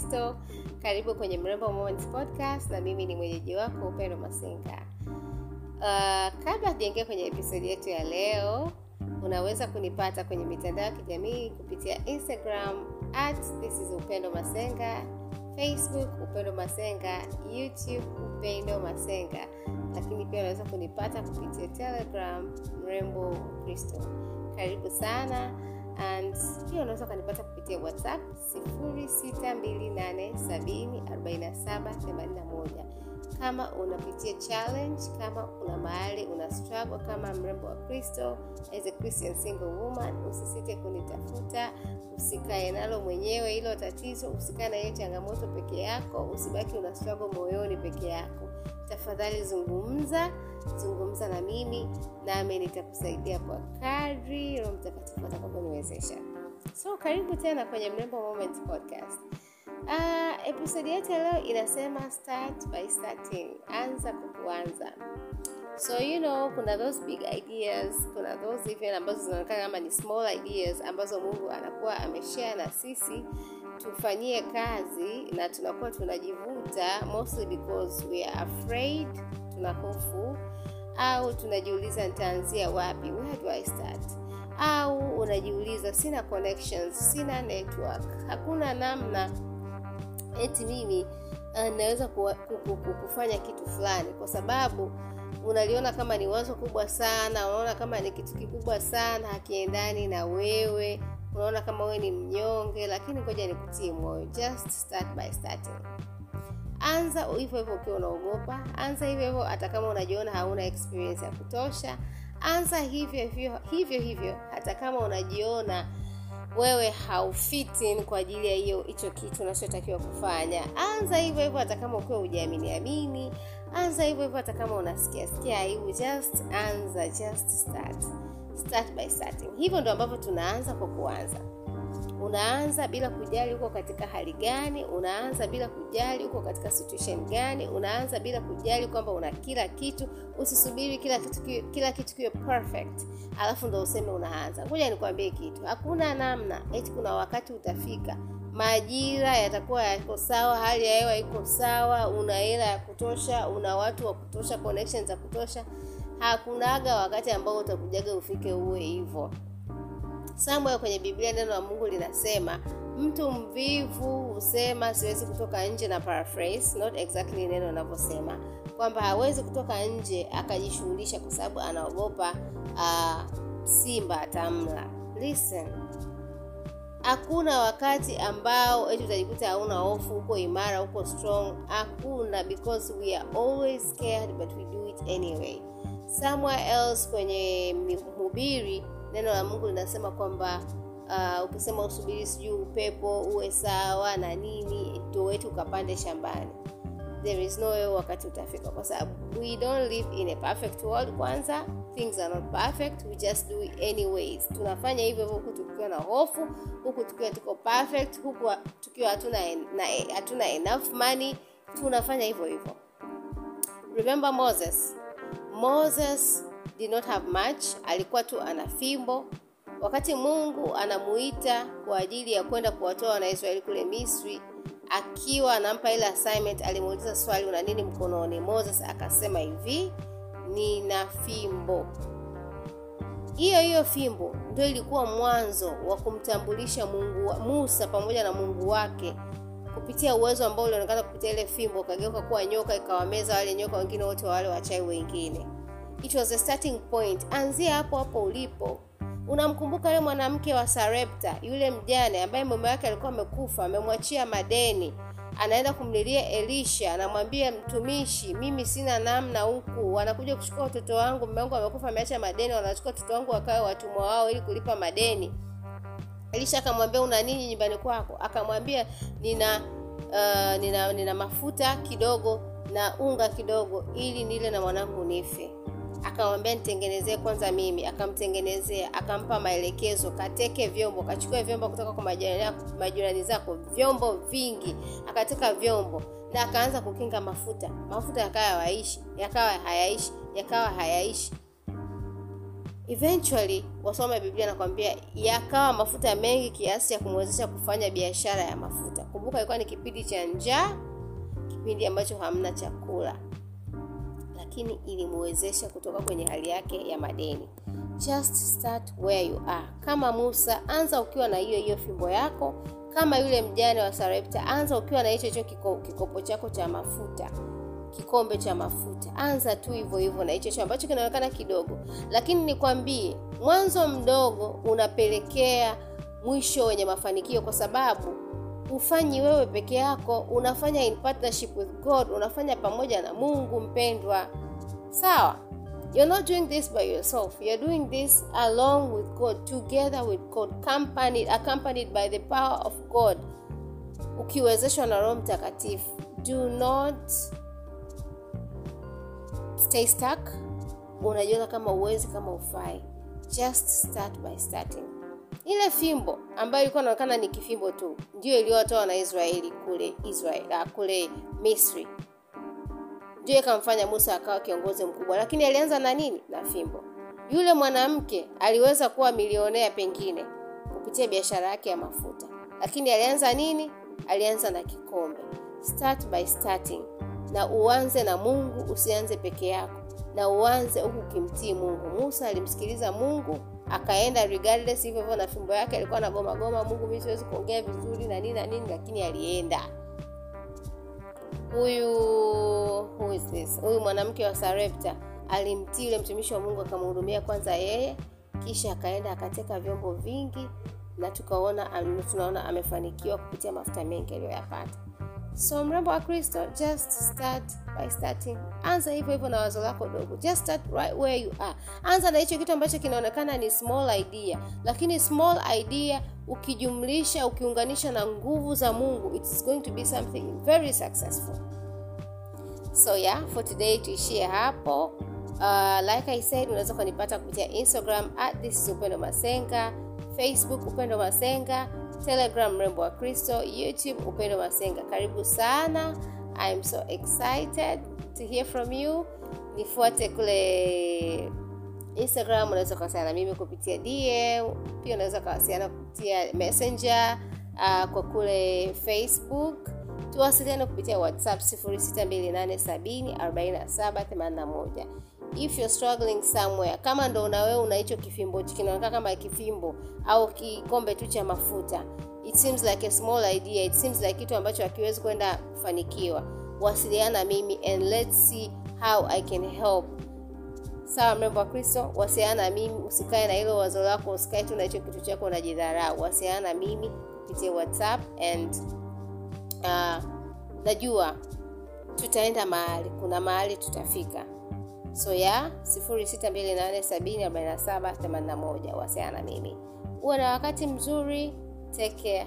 kristo. Karibu kwenye mrembo moments podcast na mimi ni mwenyeji wako upendo masenga uh, kabla hatujaingia kwenye episodi yetu ya leo unaweza kunipata kwenye mitandao ya kijamii kupitia instagram at this is upendo masenga facebook upendo masenga youtube upendo masenga lakini pia unaweza kunipata kupitia telegram mrembo kristo. Karibu sana and pia unaweza ukanipata kupitia whatsapp 0628704781 kama unapitia challenge kama una mahali una struggle kama mrembo wa kristo as a christian single woman usisite kunitafuta usikae nalo mwenyewe hilo tatizo usikae na hiyo changamoto peke yako usibaki una struggle moyoni peke yako. Tafadhali zungumza zungumza na mimi nami nitakusaidia kwa kadri mtakatifu atakaponiwezesha so karibu tena kwenye mrembo moment podcast. Uh, episodi yetu ya leo inasema start by starting. Anza kwa kuanza. So you know kuna those big ideas kuna those even ambazo zinaonekana kama ni small ideas ambazo mungu anakuwa ameshare na sisi tufanyie kazi na tunakuwa tunajivuta mostly because we are afraid tuna hofu au tunajiuliza nitaanzia wapi? Where do i start au unajiuliza sina connections sina network hakuna namna eti mimi uh, naweza kufanya kitu fulani. Kwa sababu unaliona kama ni wazo kubwa sana unaona kama ni kitu kikubwa sana hakiendani na wewe unaona kama wewe ni mnyonge lakini ngoja nikutie moyo just start by starting. Anza hivyo hivyo ukiwa unaogopa anza hivyo hivyo hata kama unajiona hauna experience ya kutosha anza hivyo hivyo hivyo hivyo. Hata kama unajiona wewe haufiti kwa ajili ya hiyo hicho kitu unachotakiwa kufanya. Anza hivyo hivyo hata kama ukiwa ujiamini amini. Anza hivyo hivyo hata kama unasikia sikia aibu just anza just start. Start by starting. Hivyo ndo ambavyo tunaanza kwa kuanza unaanza bila kujali uko katika hali gani unaanza bila kujali uko katika situation gani unaanza bila kujali kwamba una kila kitu usisubiri kila kitu kila kitu kiwe perfect alafu ndo useme unaanza. Ngoja nikwambie kitu hakuna namna eti kuna wakati utafika majira yatakuwa yako sawa hali ya hewa iko sawa una hela ya kutosha una watu wa kutosha connections za kutosha. Hakunaga wakati ambao utakujaga ufike uwe hivyo somewhere kwenye biblia neno la mungu linasema mtu mvivu husema siwezi kutoka nje na paraphrase not exactly neno linavyosema kwamba hawezi kutoka nje akajishughulisha kwa sababu anaogopa uh, simba atamla. Listen. Hakuna wakati ambao eti utajikuta hauna hofu uko imara uko strong. Hakuna because we are always scared but we do it anyway. Somewhere else kwenye mhubiri neno la mungu linasema kwamba uh, ukisema usubiri sijui upepo uwe sawa na nini tuwetu ukapande shambani. There is no way wakati utafika kwa sababu we don't live in a perfect world. Kwanza things are not perfect. We just do it anyways. Tunafanya hivyo hivyo huku tukiwa na hofu huku tukiwa tuko perfect huku tukiwa hatuna hatuna enough money. Tunafanya hivyo hivyo. Remember moses. Moses did not have much alikuwa tu ana fimbo. Wakati mungu anamuita kwa ajili ya kwenda kuwatoa wanaisraeli kule misri akiwa anampa ile assignment alimuuliza swali una nini mkononi? Moses akasema hivi nina fimbo. Hiyo hiyo fimbo ndio ilikuwa mwanzo wa kumtambulisha mungu musa pamoja na mungu wake kupitia uwezo ambao ulionekana kupitia ile fimbo. Ukageuka kuwa nyoka ikawameza wale nyoka wengine wote wale wachai wengine it was a starting point. Anzia hapo hapo ulipo. Unamkumbuka yule mwanamke wa sarepta yule mjane ambaye mume wake alikuwa amekufa amemwachia madeni. Anaenda kumlilia elisha anamwambia mtumishi mimi sina namna huku. Wanakuja kuchukua watoto wangu mume wangu amekufa ameacha madeni wanachukua watoto wangu wakawe watumwa wao ili kulipa madeni. Elisha akamwambia una nini nyumbani kwako? Akamwambia nina uh, nina nina mafuta kidogo na unga kidogo ili nile na mwanangu nife akamwambia nitengenezee kwanza mimi. Akamtengenezea akampa maelekezo kateke vyombo kachukue vyombo kutoka kwa majirani, zako vyombo vingi. Akateka vyombo na akaanza kukinga mafuta. Mafuta yakawa yawaishi yakawa hayaishi yakawa hayaishi. Eventually wasoma biblia nakwambia yakawa mafuta mengi kiasi ya kumwezesha kufanya biashara ya mafuta. Kumbuka ilikuwa ni kipindi cha njaa kipindi ambacho hamna chakula lakini ilimwezesha kutoka kwenye hali yake ya madeni. Just start where you are. Kama musa anza ukiwa na hiyo hiyo fimbo yako. Kama yule mjane wa sarepta anza ukiwa na hicho hicho kiko, kikopo chako cha mafuta. Kikombe cha mafuta. Anza tu hivyo hivyo na hicho hicho ambacho kinaonekana kidogo. Lakini nikwambie mwanzo mdogo unapelekea mwisho wenye mafanikio kwa sababu ufanyi wewe peke yako unafanya in partnership with god unafanya pamoja na mungu mpendwa. Sawa? You're not doing this by yourself. You're doing this along with god together with god accompanied, accompanied by the power of god ukiwezeshwa na roho mtakatifu. Do not stay stuck. Unajiona kama uwezi kama ufai just start by starting ile fimbo ambayo ilikuwa inaonekana ni kifimbo tu ndio iliyowatoa na israeli kule israel uh, kule misri. Ndio ikamfanya musa akawa kiongozi mkubwa. Lakini alianza na nini? Na fimbo. Yule mwanamke aliweza kuwa milionea pengine kupitia biashara yake ya mafuta. Lakini alianza nini? Alianza na kikombe. Start by starting. Na uanze na mungu usianze peke yako. Na uanze huku ukimtii mungu. Musa alimsikiliza mungu akaenda regardless hivyo hivyo na fimbo yake alikuwa anagoma goma mungu mi siwezi kuongea vizuri na nini na nini lakini alienda. Huyu who is this? Huyu mwanamke wa sarepta alimtii yule mtumishi wa mungu akamhudumia kwanza yeye kisha akaenda akateka vyombo vingi na tukaona tunaona amefanikiwa kupitia mafuta mengi aliyoyapata so mrembo wa just start by starting. Anza hivyo hivyo na wazo lako dogo. Just start right where you are. Anza na hicho kitu ambacho kinaonekana ni small idea. Lakini small idea ukijumlisha ukiunganisha na nguvu za mungu it's going to be something very successful. So yeah for today tuishie hapo. Uh, like i said unaweza ukanipata kupitia instagram at this is upendo masenga facebook upendo masenga telegram mrembo wa kristo youtube upendo masenga. Karibu sana. I'm so excited to hear from you. Nifuate kule instagram unaweza ukawasiana na mimi kupitia dm pia unaweza ukawasiliana kupitia messenger uh, kwa kule facebook. Tuwasiliane kupitia whatsapp 0628747781 if you're struggling somewhere kama ndo una wewe una hicho kifimbo kinaonekana kama kifimbo au kikombe tu cha mafuta it seems like a small idea it seems like kitu ambacho hakiwezi kwenda kufanikiwa. Wasiliana mimi and let's see how i can help. Sawa mrembo wa kristo wasiliana na mimi usikae na hilo wazo lako usikae tu na hicho kitu chako unajidharau. Wasiliana na mimi kupitia whatsapp and uh, najua tutaenda mahali kuna mahali tutafika so ya 0628704781 wasiliana na mimi. Uwe na wakati mzuri. Take care